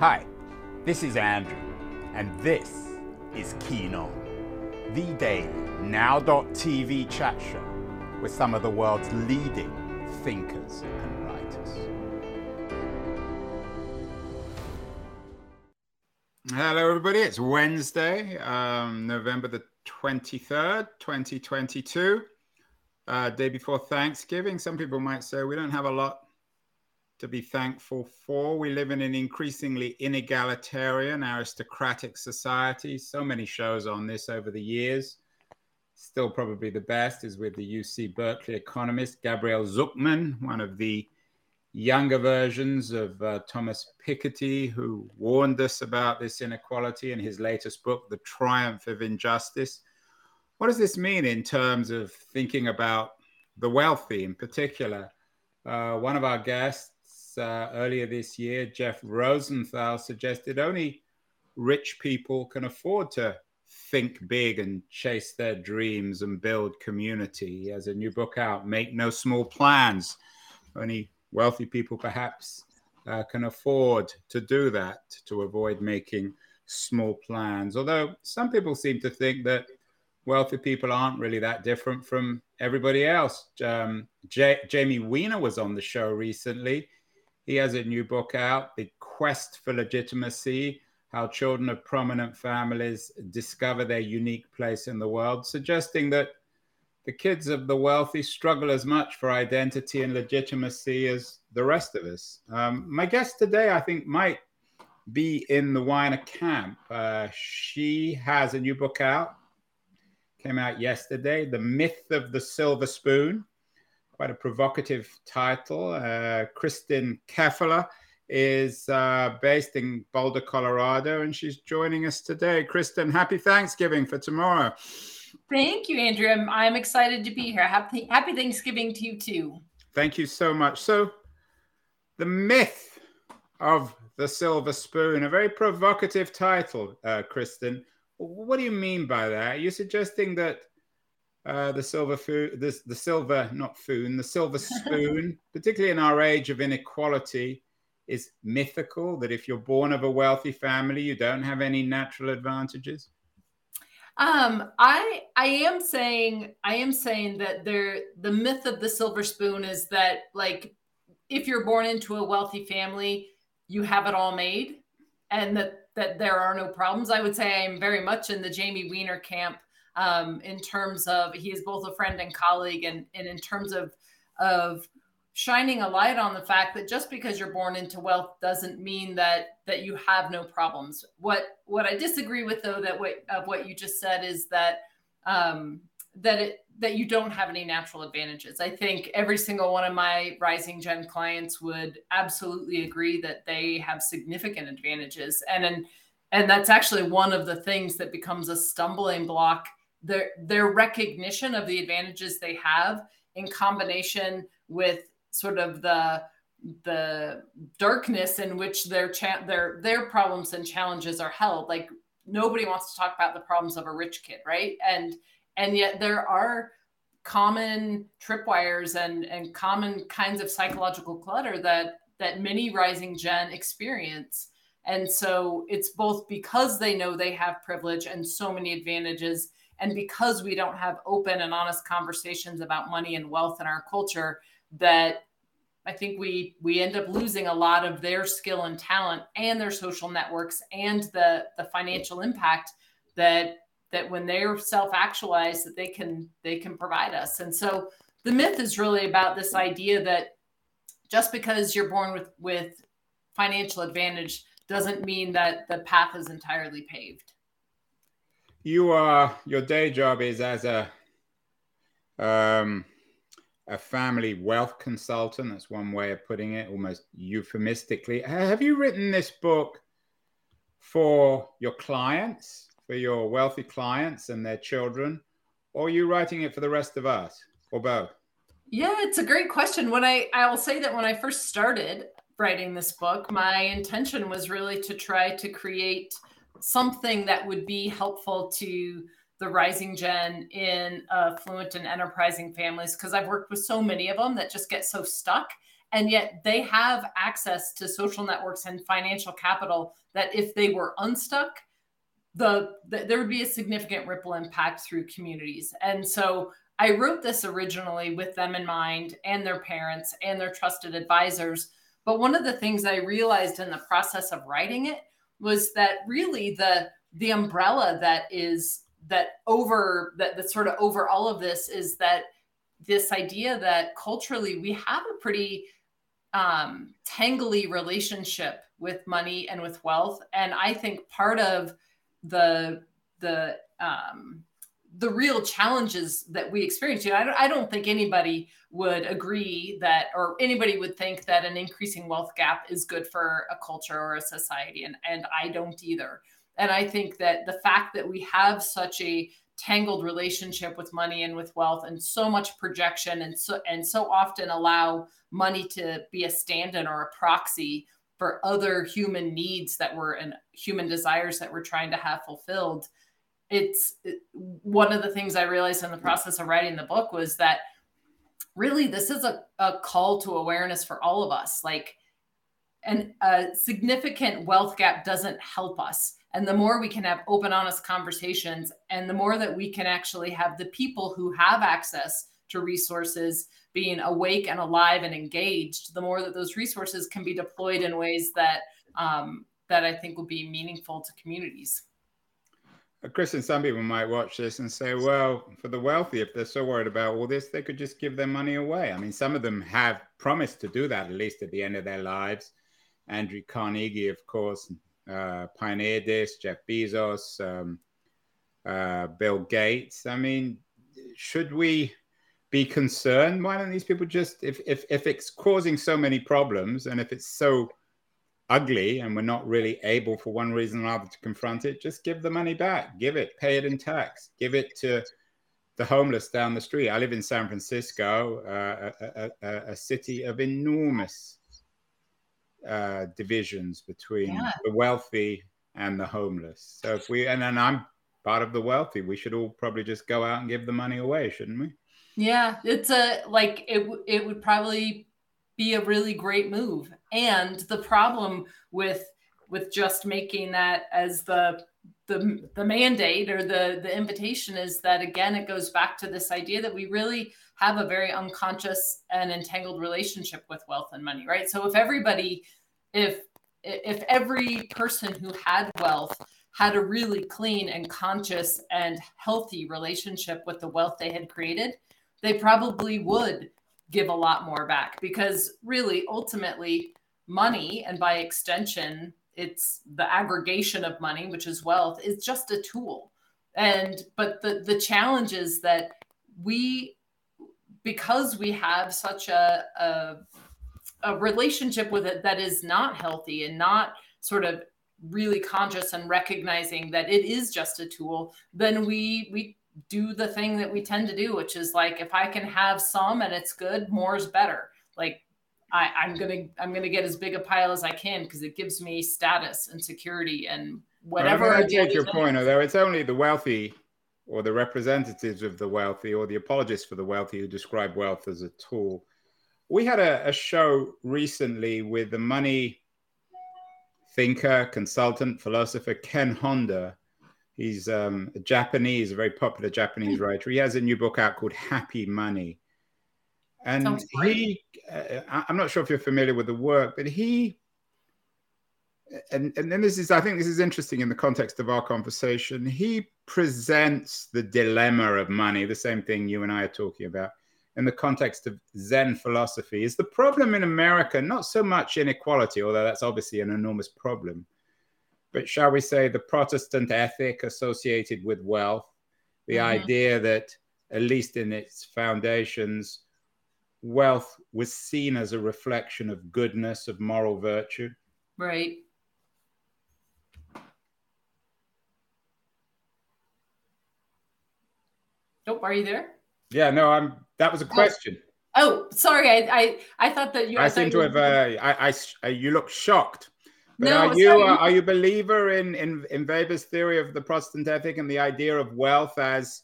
Hi, this is Andrew, and this is Keen On, the daily now.tv chat show with some of the world's leading thinkers and writers. Hello, everybody. It's Wednesday, um, November the 23rd, 2022, uh, day before Thanksgiving. Some people might say we don't have a lot to be thankful for. We live in an increasingly inegalitarian, aristocratic society. So many shows on this over the years. Still, probably the best is with the UC Berkeley economist Gabriel Zucman, one of the younger versions of uh, Thomas Piketty, who warned us about this inequality in his latest book, The Triumph of Injustice. What does this mean in terms of thinking about the wealthy in particular? Uh, one of our guests, uh, earlier this year, Jeff Rosenthal suggested only rich people can afford to think big and chase their dreams and build community. He has a new book out, Make No Small Plans. Only wealthy people perhaps uh, can afford to do that to avoid making small plans. Although some people seem to think that wealthy people aren't really that different from everybody else. Um, J- Jamie Weiner was on the show recently. He has a new book out, The Quest for Legitimacy How Children of Prominent Families Discover Their Unique Place in the World, suggesting that the kids of the wealthy struggle as much for identity and legitimacy as the rest of us. Um, my guest today, I think, might be in the Weiner camp. Uh, she has a new book out, came out yesterday The Myth of the Silver Spoon quite a provocative title. Uh, Kristin Keffeler is uh, based in Boulder, Colorado, and she's joining us today. Kristin, happy Thanksgiving for tomorrow. Thank you, Andrew. I'm, I'm excited to be here. Happy, happy Thanksgiving to you too. Thank you so much. So, the myth of the silver spoon, a very provocative title, uh, Kristin. What do you mean by that? You're suggesting that uh, the silver food, the, the silver, not foon, the silver spoon, particularly in our age of inequality, is mythical. That if you're born of a wealthy family, you don't have any natural advantages. Um, I I am saying I am saying that there the myth of the silver spoon is that like if you're born into a wealthy family, you have it all made, and that that there are no problems. I would say I'm very much in the Jamie Weiner camp um, in terms of he is both a friend and colleague, and, and in terms of of shining a light on the fact that just because you're born into wealth doesn't mean that that you have no problems. What what I disagree with though that what of what you just said is that um, that it that you don't have any natural advantages. I think every single one of my rising gen clients would absolutely agree that they have significant advantages and and and that's actually one of the things that becomes a stumbling block their their recognition of the advantages they have in combination with sort of the the darkness in which their cha- their their problems and challenges are held. Like nobody wants to talk about the problems of a rich kid right? And and yet there are common tripwires and and common kinds of psychological clutter that that many rising gen experience. And so it's both because they know they have privilege and so many advantages and because we don't have open and honest conversations about money and wealth in our culture, that I think we we end up losing a lot of their skill and talent and their social networks and the the financial impact that that when they're self-actualized that they can they can provide us. And so the myth is really about this idea that just because you're born with with financial advantage doesn't mean that the path is entirely paved you are your day job is as a um, a family wealth consultant. That's one way of putting it, almost euphemistically. Have you written this book for your clients, for your wealthy clients and their children, or are you writing it for the rest of us, or both? Yeah, it's a great question. When I I will say that when I first started writing this book, my intention was really to try to create something that would be helpful to the rising gen in affluent and enterprising families because I've worked with so many of them that just get so stuck. And yet they have access to social networks and financial capital that if they were unstuck the, the there would be a significant ripple impact through communities. And so i wrote this originally with them in mind and their parents and their trusted advisors. But one of the things i realized in the process of writing it was that really the the umbrella that is that over that that sort of over all of this is that this idea that culturally we have a pretty um, tangly relationship with money and with wealth, and I think part of the the um, the real challenges that we experience. You know, I don't, I don't think anybody would agree that, or anybody would think that an increasing wealth gap is good for a culture or a society, and and I don't either. And I think that the fact that we have such a tangled relationship with money and with wealth and so much projection and so and so often allow money to be a stand-in or a proxy for other human needs that were and human desires that we're trying to have fulfilled it's it, one of the things i realized in the process of writing the book was that really this is a, a call to awareness for all of us like and a significant wealth gap doesn't help us and the more we can have open, honest conversations, and the more that we can actually have the people who have access to resources being awake and alive and engaged, the more that those resources can be deployed in ways that um, that I think will be meaningful to communities. Kristin some people might watch this and say, well, for the wealthy, if they're so worried about all this, they could just give their money away. I mean, some of them have promised to do that, at least at the end of their lives. Andrew Carnegie, of course, uh, pioneered this, Jeff Bezos, um, uh, Bill Gates. I mean, should we be concerned? Why don't these people just, if, if, if it's causing so many problems and if it's so ugly and we're not really able for one reason or another to confront it, just give the money back, give it, pay it in tax, give it to the homeless down the street. I live in San Francisco, uh, a, a, a, city of enormous uh, divisions between yeah. the wealthy and the homeless. So if we and then I'm part of the wealthy, we should all probably just go out and give the money away, shouldn't we? Yeah, it's a like it. It would probably be a really great move. And the problem with with just making that as the the the mandate or the the invitation is that again it goes back to this idea that we really have a very unconscious and entangled relationship with wealth and money right so if everybody if if every person who had wealth had a really clean and conscious and healthy relationship with the wealth they had created they probably would give a lot more back because really ultimately money and by extension it's the aggregation of money which is wealth is just a tool. And but the the challenge is that we because we have such a, a, a relationship with it that is not healthy and not sort of really conscious and recognizing that it is just a tool then we we do the thing that we tend to do which is like if i can have some and it's good more is better like I, I'm gonna I'm gonna get as big a pile as I can because it gives me status and security and whatever. I take your point, although it's only the wealthy or the representatives of the wealthy or the apologists for the wealthy who describe wealth as a tool. We had a, a show recently with the money thinker, consultant, philosopher Ken Honda. He's um, a Japanese, a very popular Japanese hmm. writer. He has a new book out called Happy Money and he uh, i'm not sure if you're familiar with the work but he and and then this is i think this is interesting in the context of our conversation he presents the dilemma of money the same thing you and i are talking about in the context of zen philosophy is the problem in america not so much inequality although that's obviously an enormous problem but shall we say the protestant ethic associated with wealth the mm-hmm. idea that at least in its foundations wealth was seen as a reflection of goodness, of moral virtue. Right. Oh, are you there? Yeah, no, I'm. That was a oh. question. Oh, oh sorry. I, I I thought that you. I, I seem to have. Uh, I, I, uh, you look shocked. But no, are you uh, are you believer in, in in Weber's theory of the Protestant ethic and the idea of wealth as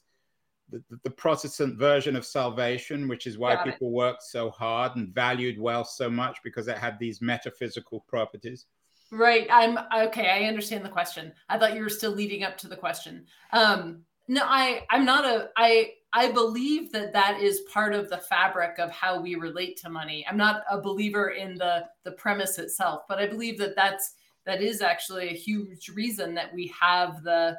the, the, Protestant version of salvation, which is why Got people it. worked so hard and valued wealth so much because it had these metaphysical properties. Right. I'm okay. I understand the question. I thought you were still leading up to the question. Um, no, I I'm not a I I believe that that is part of the fabric of how we relate to money. I'm not a believer in the the premise itself, but I believe that that's that is actually a huge reason that we have the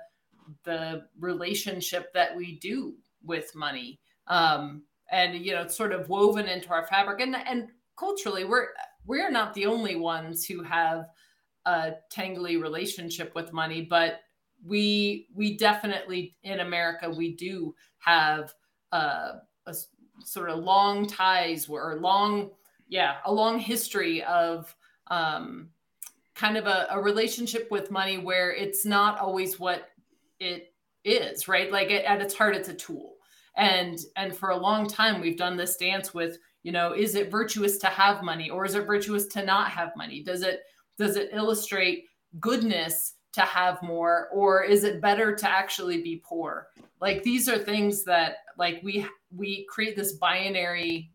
the relationship that we do with money. Um, and you know, it's sort of woven into our fabric. And and culturally, we're we're not the only ones who have a tangly relationship with money, but we we definitely in America we do have a, a sort of long ties or long yeah a long history of um, kind of a, a relationship with money where it's not always what it is right? Like it, at its heart it's a tool. And and for a long time we've done this dance with you know is it virtuous to have money or is it virtuous to not have money? Does it does it illustrate goodness to have more or is it better to actually be poor? Like these are things that like we we create this binary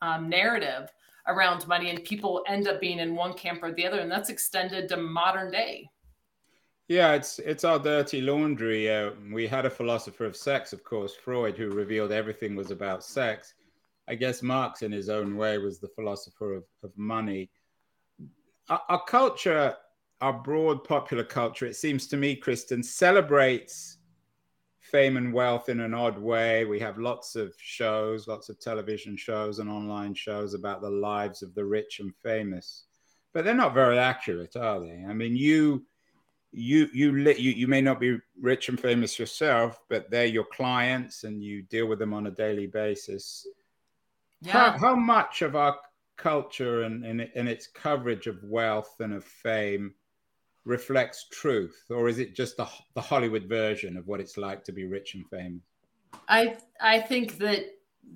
um, narrative around money and people end up being in one camp or the other and that's extended to modern day. Yeah it's it's our dirty laundry. Uh, we had a philosopher of sex of course freud who revealed everything was about sex. I guess marx in his own way was the philosopher of, of money. Our, our culture our broad popular culture it seems to me kristen celebrates fame and wealth in an odd way. We have lots of shows, lots of television shows and online shows about the lives of the rich and famous, but they're not very accurate, are they? I mean, you you you you you may not be rich and famous yourself, but they're your clients, and you deal with them on a daily basis. Yeah. How, how much of our culture and, and, and its coverage of wealth and of fame reflects truth, or is it just the, the Hollywood version of what it's like to be rich and famous? I I think that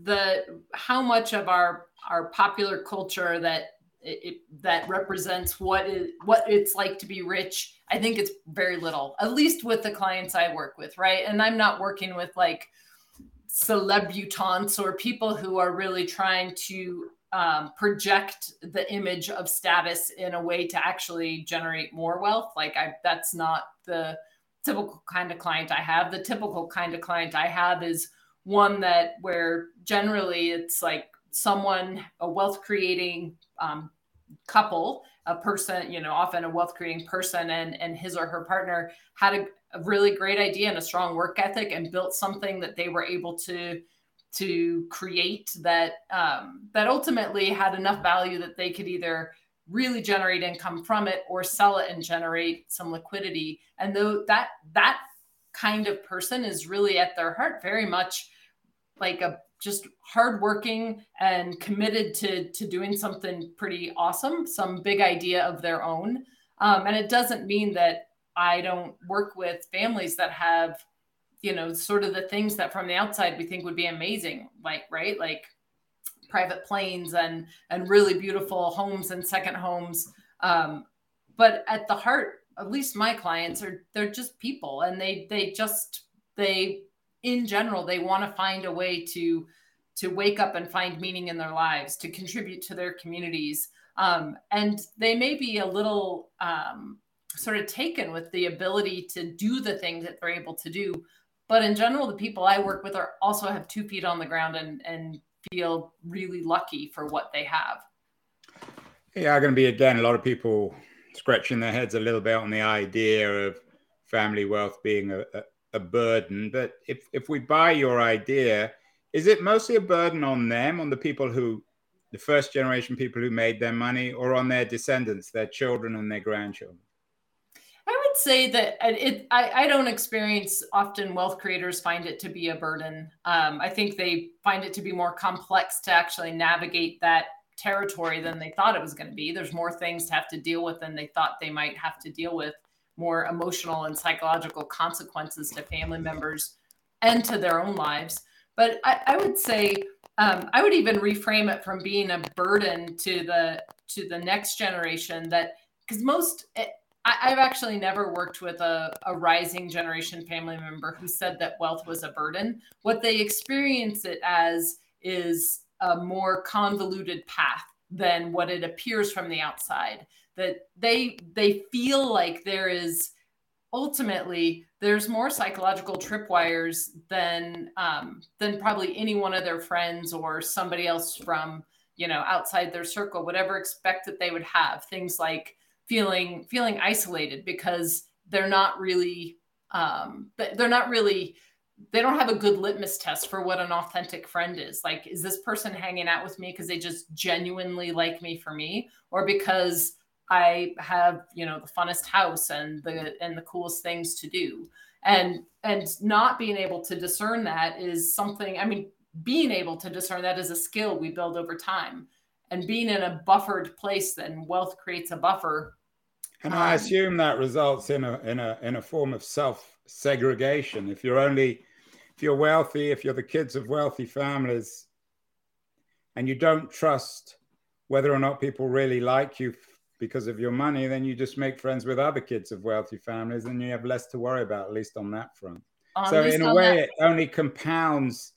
the how much of our our popular culture that it, that represents what is what it's like to be rich i think it's very little at least with the clients i work with right and i'm not working with like celebutantes or people who are really trying to um, project the image of status in a way to actually generate more wealth. Like I, that's not the typical kind of client I have. The typical kind of client I have is one that where generally it's like someone, a wealth creating um, couple, a person, you know, often a wealth creating person and, and his or her partner had a, a really great idea and a strong work ethic and built something that they were able to to create that um, that ultimately had enough value that they could either really generate income from it or sell it and generate some liquidity. And though that that kind of person is really at their heart very much like a just hardworking and committed to to doing something pretty awesome some big idea of their own. Um, and it doesn't mean that i don't work with families that have you know, sort of the things that from the outside we think would be amazing, like right, like private planes and and really beautiful homes and second homes. Um, but at the heart, at least my clients are they're just people, and they they just they in general they want to find a way to to wake up and find meaning in their lives, to contribute to their communities. Um, and they may be a little um, sort of taken with the ability to do the things that they're able to do but in general, the people I work with are also have two feet on the ground and and feel really lucky for what they have. Yeah, I'm going to be again a lot of people scratching their heads a little bit on the idea of family wealth being a, a, a burden. But if if we buy your idea, is it mostly a burden on them, on the people who the first generation people who made their money, or on their descendants, their children and their grandchildren? Say that it I, I, don't experience often wealth creators find it to be a burden. Um, I think they find it to be more complex to actually navigate that territory than they thought it was going to be. There's more things to have to deal with than they thought they might have to deal with, more emotional and psychological consequences to family members and to their own lives. But I, I would say um, I would even reframe it from being a burden to the to the next generation that because most I, have actually never worked with a, a rising generation family member who said that wealth was a burden. What they experience it as is a more convoluted path than what it appears from the outside. That they they feel like there is ultimately there's more psychological tripwires than um, than probably any one of their friends or somebody else from you know outside their circle would ever expect that they would have things like feeling feeling isolated because they're not really um, they're not really they don't have a good litmus test for what an authentic friend is. Like is this person hanging out with me because they just genuinely like me for me? Or because i have you know the funnest house and the and the coolest things to do? And and not being able to discern that is something i mean being able to discern that is a skill we build over time. And being in a buffered place then wealth creates a buffer and i um, assume that results in a in a in a form of self segregation if you're only if you're wealthy if you're the kids of wealthy families and you don't trust whether or not people really like you because of your money then you just make friends with other kids of wealthy families and you have less to worry about at least on that front. So in a way it only compounds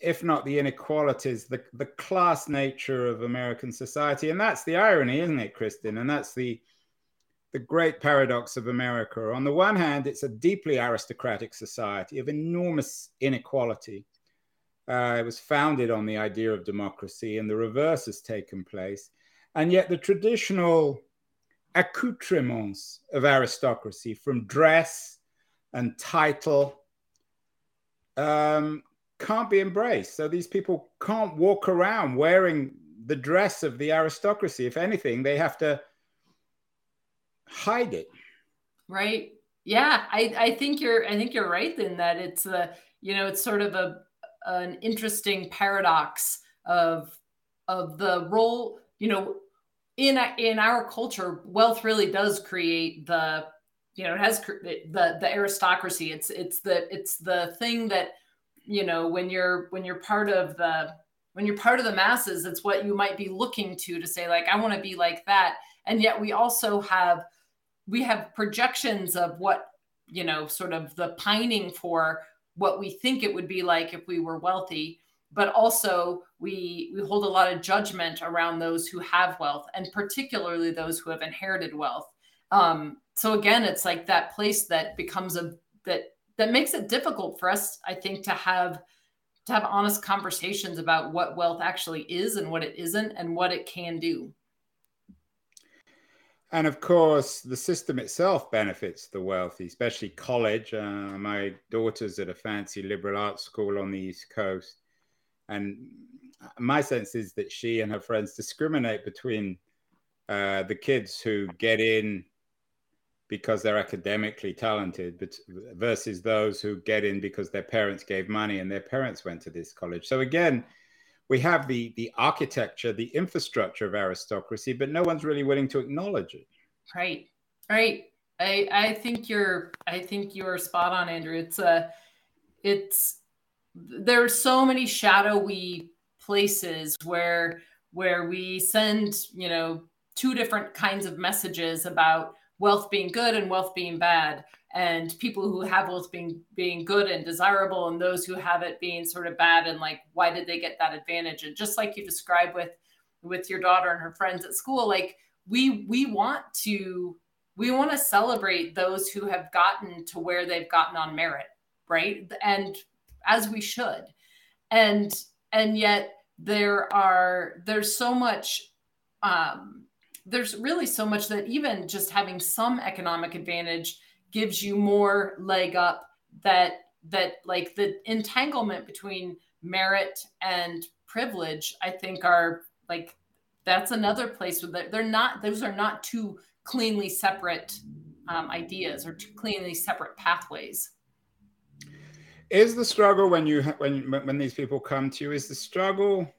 if not the inequalities, the, the class nature of American society. And that's the irony, isn't it, Kristin? And that's the, the great paradox of America. On the one hand, it's a deeply aristocratic society of enormous inequality. Uh, it was founded on the idea of democracy, and the reverse has taken place. And yet, the traditional accoutrements of aristocracy, from dress and title, um, can't be embraced. So these people can't walk around wearing the dress of the aristocracy. If anything, they have to hide it. Right. Yeah, I, I think you're I think you're right in that it's a you know it's sort of a an interesting paradox of of the role you know in in our culture wealth really does create the you know it has the the aristocracy it's it's the it's the thing that you know when you're when you're part of the when you're part of the masses it's what you might be looking to to say like i want to be like that. And yet we also have we have projections of what you know sort of the pining for what we think it would be like if we were wealthy. But also we we hold a lot of judgment around those who have wealth and particularly those who have inherited wealth. Um, so again it's like that place that becomes a that that makes it difficult for us, I think, to have to have honest conversations about what wealth actually is and what it isn't and what it can do. And of course, the system itself benefits the wealthy, especially college. Uh, my daughter's at a fancy liberal arts school on the East Coast. And my sense is that she and her friends discriminate between uh, the kids who get in because they're academically talented, but versus those who get in because their parents gave money and their parents went to this college. So again, we have the the architecture, the infrastructure of aristocracy, but no one's really willing to acknowledge it. Right, right. I I think you're I think you're spot on, Andrew. It's a it's there are so many shadowy places where where we send you know two different kinds of messages about wealth being good and wealth being bad and people who have wealth being being good and desirable and those who have it being sort of bad and like why did they get that advantage? And just like you described with with your daughter and her friends at school like we we want to we want to celebrate those who have gotten to where they've gotten on merit right? And as we should. And and yet there are there's so much um there's really so much that even just having some economic advantage gives you more leg up that that like the entanglement between merit and privilege i think are like that's another place where they're not those are not two cleanly separate um, ideas or two cleanly separate pathways. Is the struggle when you when when these people come to you is the struggle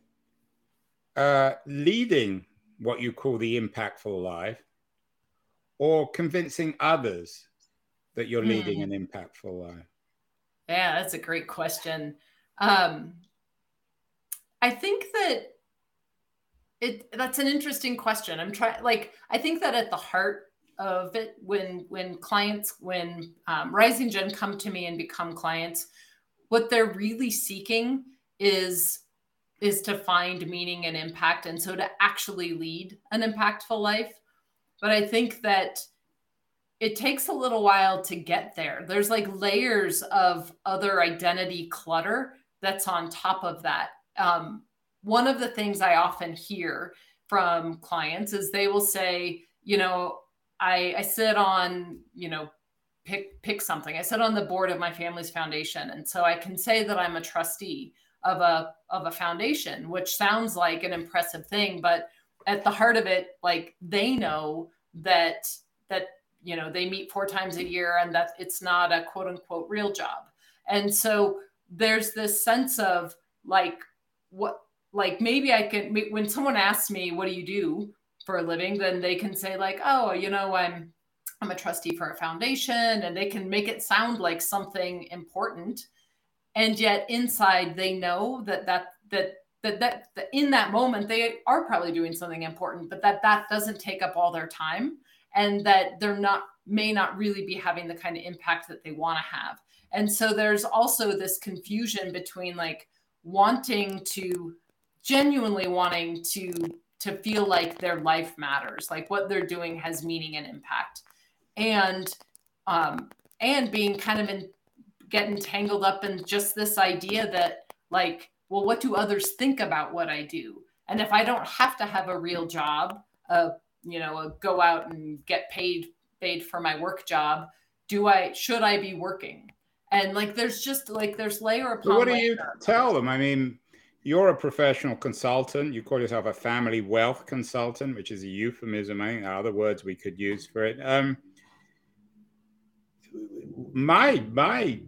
uh, leading what you call the impactful life or convincing others that you're leading mm. an impactful life? Yeah, that's a great question. Um, I think that it that's an interesting question. I'm trying like I think that at the heart of it when when clients when um, rising gen come to me and become clients what they're really seeking is is to find meaning and impact and so to actually lead an impactful life. But i think that it takes a little while to get there. There's like layers of other identity clutter that's on top of that. Um, one of the things i often hear from clients is they will say you know I, I sit on, you know, pick pick something. I sit on the board of my family's foundation, and so I can say that I'm a trustee of a of a foundation, which sounds like an impressive thing, but at the heart of it, like they know that that you know they meet four times a year and that it's not a quote unquote real job, and so there's this sense of like what like maybe I can when someone asks me what do you do for a living, then they can say like, oh, you know, I'm I'm a trustee for a foundation, and they can make it sound like something important, and yet inside they know that that that that that, in that moment they are probably doing something important, but that that doesn't take up all their time, and that they're not may not really be having the kind of impact that they want to have. And so there's also this confusion between like wanting to genuinely wanting to to feel like their life matters, like what they're doing has meaning and impact, and um, and being kind of in getting tangled up in just this idea that like, well, what do others think about what I do? And if I don't have to have a real job, uh, you know, a go out and get paid paid for my work job, do I should I be working? And like, there's just like there's layer upon. what do you tell them? I mean, you're a professional consultant. You call yourself a family wealth consultant, which is a euphemism. I think there are other words we could use for it. Um, my my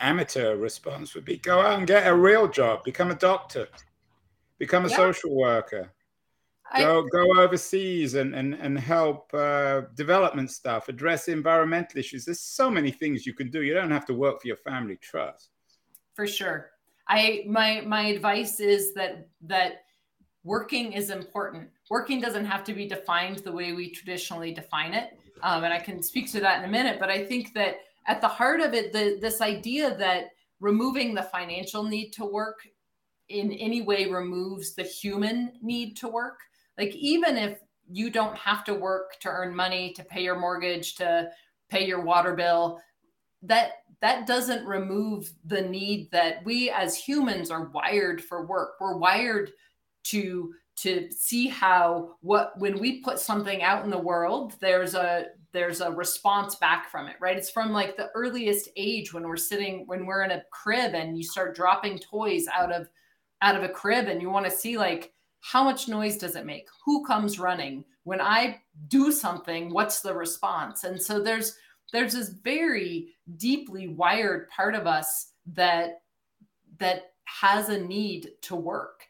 amateur response would be go out and get a real job, become a doctor, become a yeah. social worker, I, go go overseas and and and help uh, development stuff, address environmental issues. There's so many things you can do. You don't have to work for your family trust. For sure. I my my advice is that that working is important. Working doesn't have to be defined the way we traditionally define it, um, and I can speak to that in a minute. But I think that at the heart of it, the, this idea that removing the financial need to work in any way removes the human need to work. Like even if you don't have to work to earn money to pay your mortgage to pay your water bill that that doesn't remove the need that we as humans are wired for work. We're wired to to see how what when we put something out in the world, there's a there's a response back from it, right? It's from like the earliest age when we're sitting when we're in a crib and you start dropping toys out of out of a crib and you want to see like how much noise does it make? Who comes running? When I do something, what's the response? And so there's there's this very deeply wired part of us that that has a need to work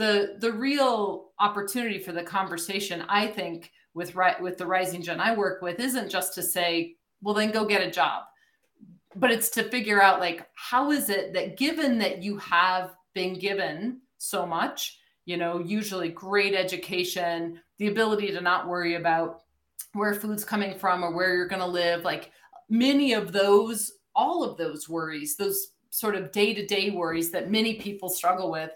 the the real opportunity for the conversation i think with with the rising gen i work with isn't just to say well then go get a job. But it's to figure out like how is it that given that you have been given so much you know usually great education the ability to not worry about where food's coming from or where you're going to live like many of those all of those worries those sort of day-to-day worries that many people struggle with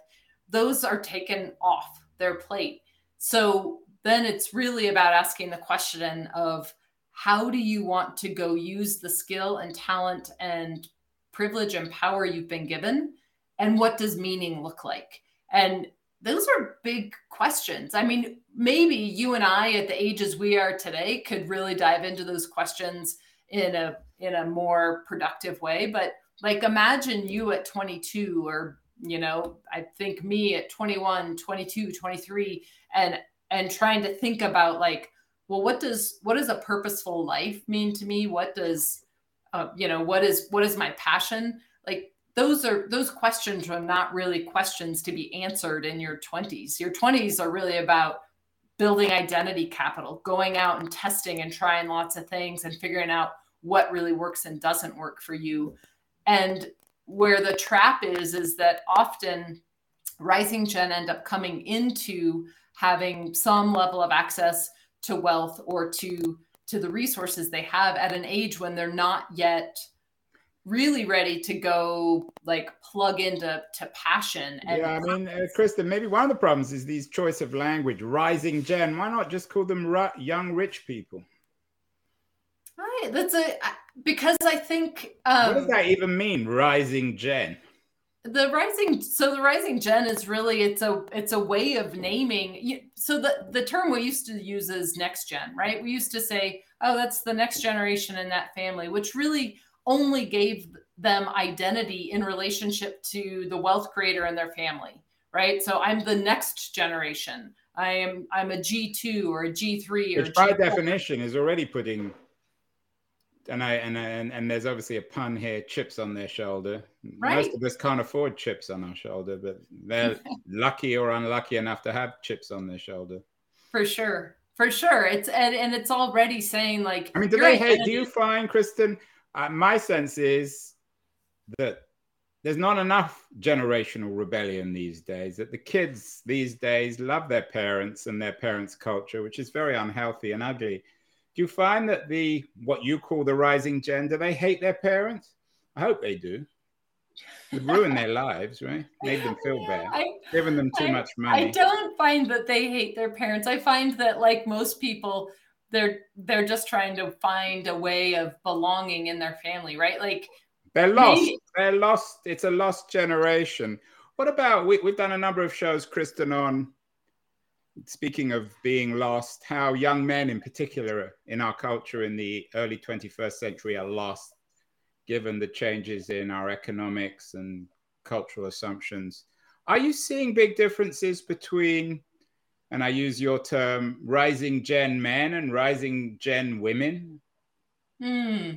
those are taken off their plate. So then it's really about asking the question of how do you want to go use the skill and talent and privilege and power you've been given and what does meaning look like and those are big questions. I mean, maybe you and I at the ages we are today could really dive into those questions in a in a more productive way, but like imagine you at 22 or you know, I think me at 21, 22, 23 and and trying to think about like well what does what does a purposeful life mean to me? What does uh, you know, what is what is my passion? Like those are those questions are not really questions to be answered in your 20s your 20s are really about building identity capital going out and testing and trying lots of things and figuring out what really works and doesn't work for you and where the trap is is that often rising gen end up coming into having some level of access to wealth or to to the resources they have at an age when they're not yet really ready to go like plug into to passion and yeah i mean uh, kristin maybe one of the problems is these choice of language rising gen. Why not just call them young rich people? Right that's a because i think um, what does that even mean rising gen the rising so the rising gen is really it's a it's a way of naming so the the term we used to use is next gen right? We used to say oh that's the next generation in that family which really only gave them identity in relationship to the wealth creator and their family right? So i'm the next generation. I am i'm a g2 or a g3 which by G4. definition is already putting and I and, and and there's obviously a pun here: chips on their shoulder. Right. Most of us can't afford chips on our shoulder, but they're lucky or unlucky enough to have chips on their shoulder. For sure, for sure. It's and, and it's already saying like. I mean, do they hate? Do you find, Kristin? Uh, my sense is that there's not enough generational rebellion these days. That the kids these days love their parents and their parents' culture, which is very unhealthy and ugly do you find that the what you call the rising gender they hate their parents? I hope they do. It ruin their lives, right? Made them feel bad, I, giving them too I, much money. I don't find that they hate their parents. I find that, like most people, they're they're just trying to find a way of belonging in their family, right? Like they're lost. Maybe, they're lost. It's a lost generation. What about we, we've done a number of shows, Kristin, on speaking of being lost, how young men in particular in our culture in the early 21st century are lost given the changes in our economics and cultural assumptions. Are you seeing big differences between, and I use your term, rising gen men and rising gen women? Hmm.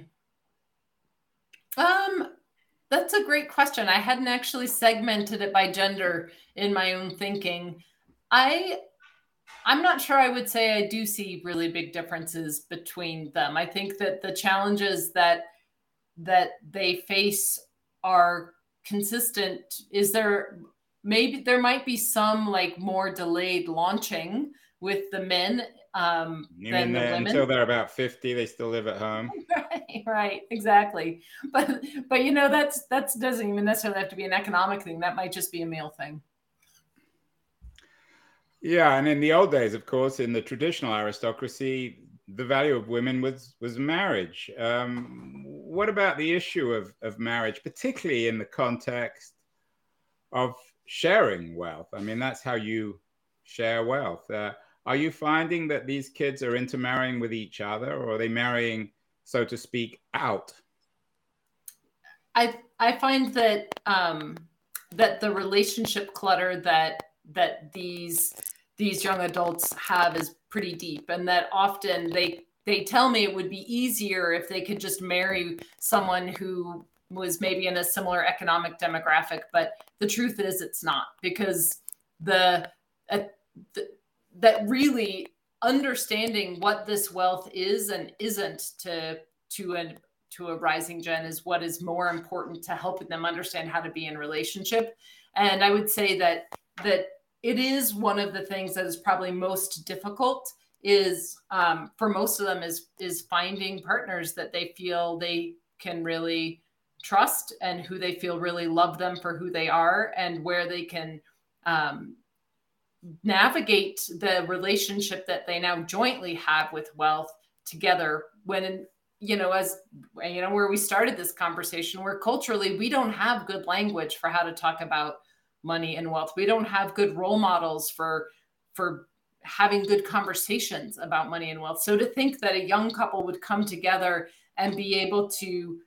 Um, that's a great question. I hadn't actually segmented it by gender in my own thinking. I I'm not sure I would say I do see really big differences between them. I think that the challenges that that they face are consistent. Is there maybe there might be some like more delayed launching with the men um, than the women. Until they're about 50, they still live at home. right, right, exactly. But but you know that's that's doesn't even necessarily have to be an economic thing. That might just be a male thing. Yeah, and in the old days, of course, in the traditional aristocracy, the value of women was was marriage. Um, what about the issue of of marriage, particularly in the context of sharing wealth? I mean, that's how you share wealth. Uh, are you finding that these kids are intermarrying with each other, or are they marrying, so to speak, out? I I find that um, that the relationship clutter that that these these young adults have is pretty deep and that often they they tell me it would be easier if they could just marry someone who was maybe in a similar economic demographic but the truth is it's not because the, uh, the that really understanding what this wealth is and isn't to to a to a rising gen is what is more important to helping them understand how to be in relationship. And i would say that that it is one of the things that is probably most difficult is um, for most of them is is finding partners that they feel they can really trust and who they feel really love them for who they are and where they can um, navigate the relationship that they now jointly have with wealth together when you know as you know where we started this conversation where culturally we don't have good language for how to talk about money and wealth. We don't have good role models for for having good conversations about money and wealth. So to think that a young couple would come together and be able to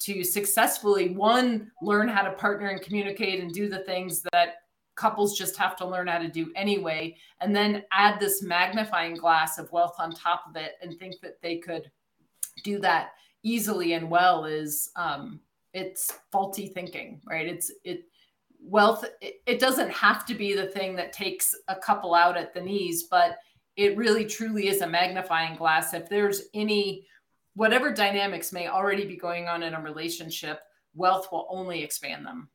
to successfully one learn how to partner and communicate and do the things that couples just have to learn how to do anyway and then add this magnifying glass of wealth on top of it and think that they could do that easily and well is um, it's faulty thinking right it's it wealth it, doesn't have to be the thing that takes a couple out at the knees but it really truly is a magnifying glass. If there's any whatever dynamics may already be going on in a relationship wealth will only expand them.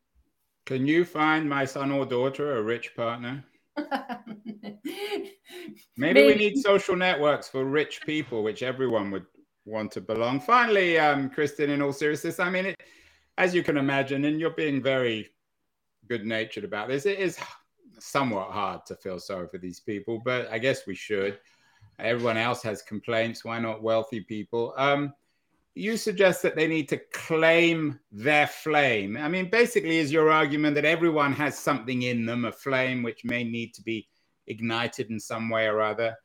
Can you find my son or daughter a rich partner? Maybe, Maybe, we need social networks for rich people, which everyone would want to belong. Finally, um, Kristin, in all seriousness, I mean, it, as you can imagine, and you're being very good natured about this, it is somewhat hard to feel sorry for these people, but I guess we should. Everyone else has complaints. Why not wealthy people? Um, you suggest that they need to claim their flame. I mean, basically, is your argument that everyone has something in them, a flame which may need to be ignited in some way or other,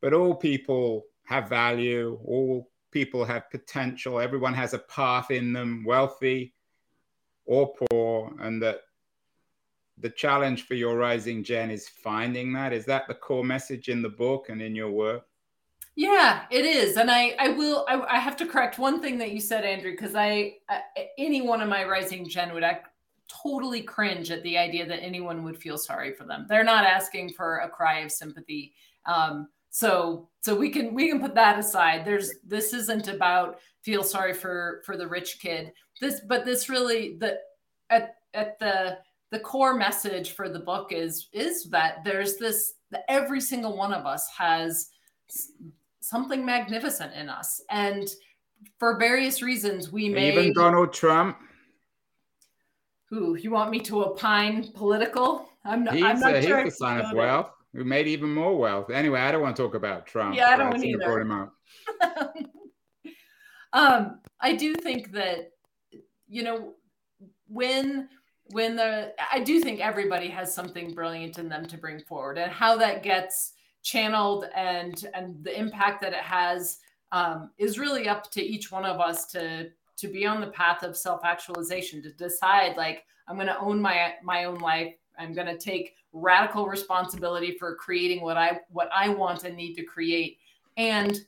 but all people have value, all people have potential, everyone has a path in them, wealthy or poor, and that the challenge for your rising gen is finding that. Is that the core message in the book and in your work? Yeah, it is, and I I will I, I have to correct one thing that you said, Andrew, because I, I, any one of my rising gen would act, totally cringe at the idea that anyone would feel sorry for them. They're not asking for a cry of sympathy. Um, so so we can we can put that aside. There's this isn't about feel sorry for for the rich kid. This but this really the at at the the core message for the book is is that there's this that every single one of us has something magnificent in us. And for various reasons, we may even Donald Trump. Who you want me to opine political? I'm not. He's, I'm not sure he's a sign of wealth. Who made even more wealth? Anyway, I don't want to talk about Trump. Yeah, I don't want either. Him up. um, I do think that you know when when the I do think everybody has something brilliant in them to bring forward, and how that gets channeled and and the impact that it has um, is really up to each one of us to to be on the path of self actualization to decide like i'm going to own my my own life. I'm going to take radical responsibility for creating what i what i want and need to create. And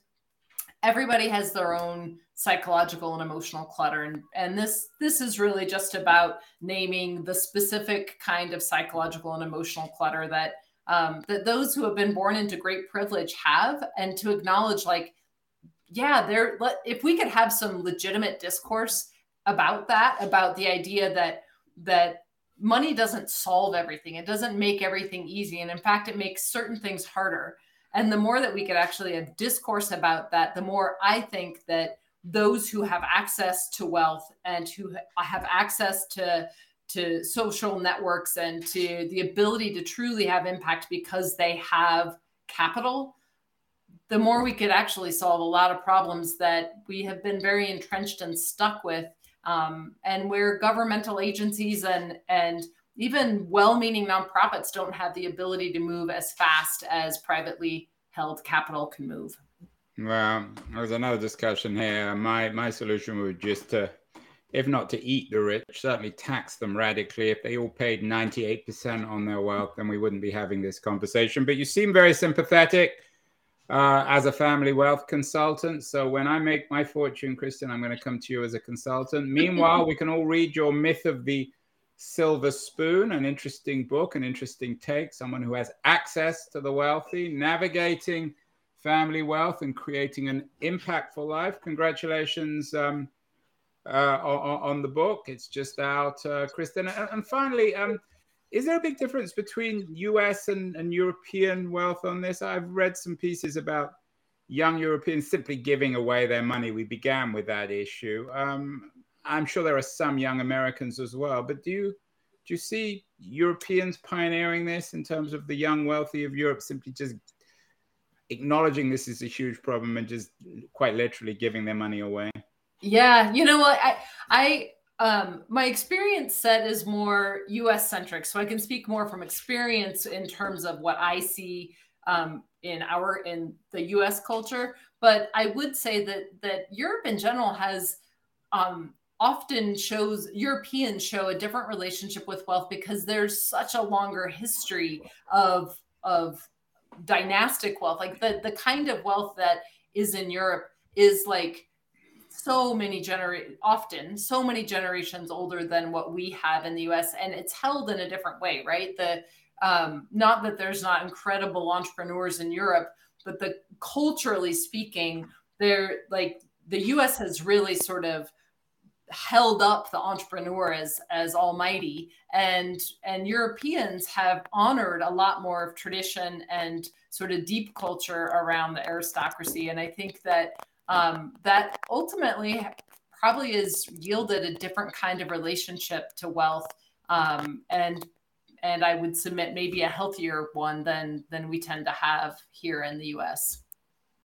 everybody has their own psychological and emotional clutter and and this this is really just about naming the specific kind of psychological and emotional clutter that um, that those who have been born into great privilege have, and to acknowledge, like, yeah, there. If we could have some legitimate discourse about that, about the idea that that money doesn't solve everything, it doesn't make everything easy, and in fact, it makes certain things harder. And the more that we could actually have discourse about that, the more I think that those who have access to wealth and who have access to to social networks and to the ability to truly have impact because they have capital, the more we could actually solve a lot of problems that we have been very entrenched and stuck with, um, and where governmental agencies and and even well-meaning nonprofits don't have the ability to move as fast as privately held capital can move. Well, there's another discussion here. My my solution would just to if not to eat the rich, certainly tax them radically. If they all paid 98% on their wealth, then we wouldn't be having this conversation. But you seem very sympathetic uh, as a family wealth consultant. So when I make my fortune, Kristin, I'm going to come to you as a consultant. Meanwhile, we can all read your Myth of the Silver Spoon, an interesting book, an interesting take, someone who has access to the wealthy, navigating family wealth and creating an impactful life. Congratulations. Um, uh, on, on, the book. It's just out, uh, Kristin. And, and finally, um, is there a big difference between US and, and European wealth on this? I've read some pieces about young Europeans simply giving away their money. We began with that issue. Um, I'm sure there are some young Americans as well, but do you do you see Europeans pioneering this in terms of the young wealthy of Europe simply just acknowledging this is a huge problem and just quite literally giving their money away? Yeah, you know what? I I um my experience set is more US centric, so I can speak more from experience in terms of what I see um in our in the US culture, but I would say that that Europe in general has um often shows Europeans show a different relationship with wealth because there's such a longer history of of dynastic wealth like the the kind of wealth that is in Europe is like so many genera- often so many generations older than what we have in the US and it's held in a different way right? The um, not that there's not incredible entrepreneurs in Europe but the culturally speaking they're like the US has really sort of held up the entrepreneur as as almighty. And and europeans have honored a lot more of tradition and sort of deep culture around the aristocracy. And i think that um, that ultimately probably has yielded a different kind of relationship to wealth um, and and i would submit maybe a healthier one than than we tend to have here in the us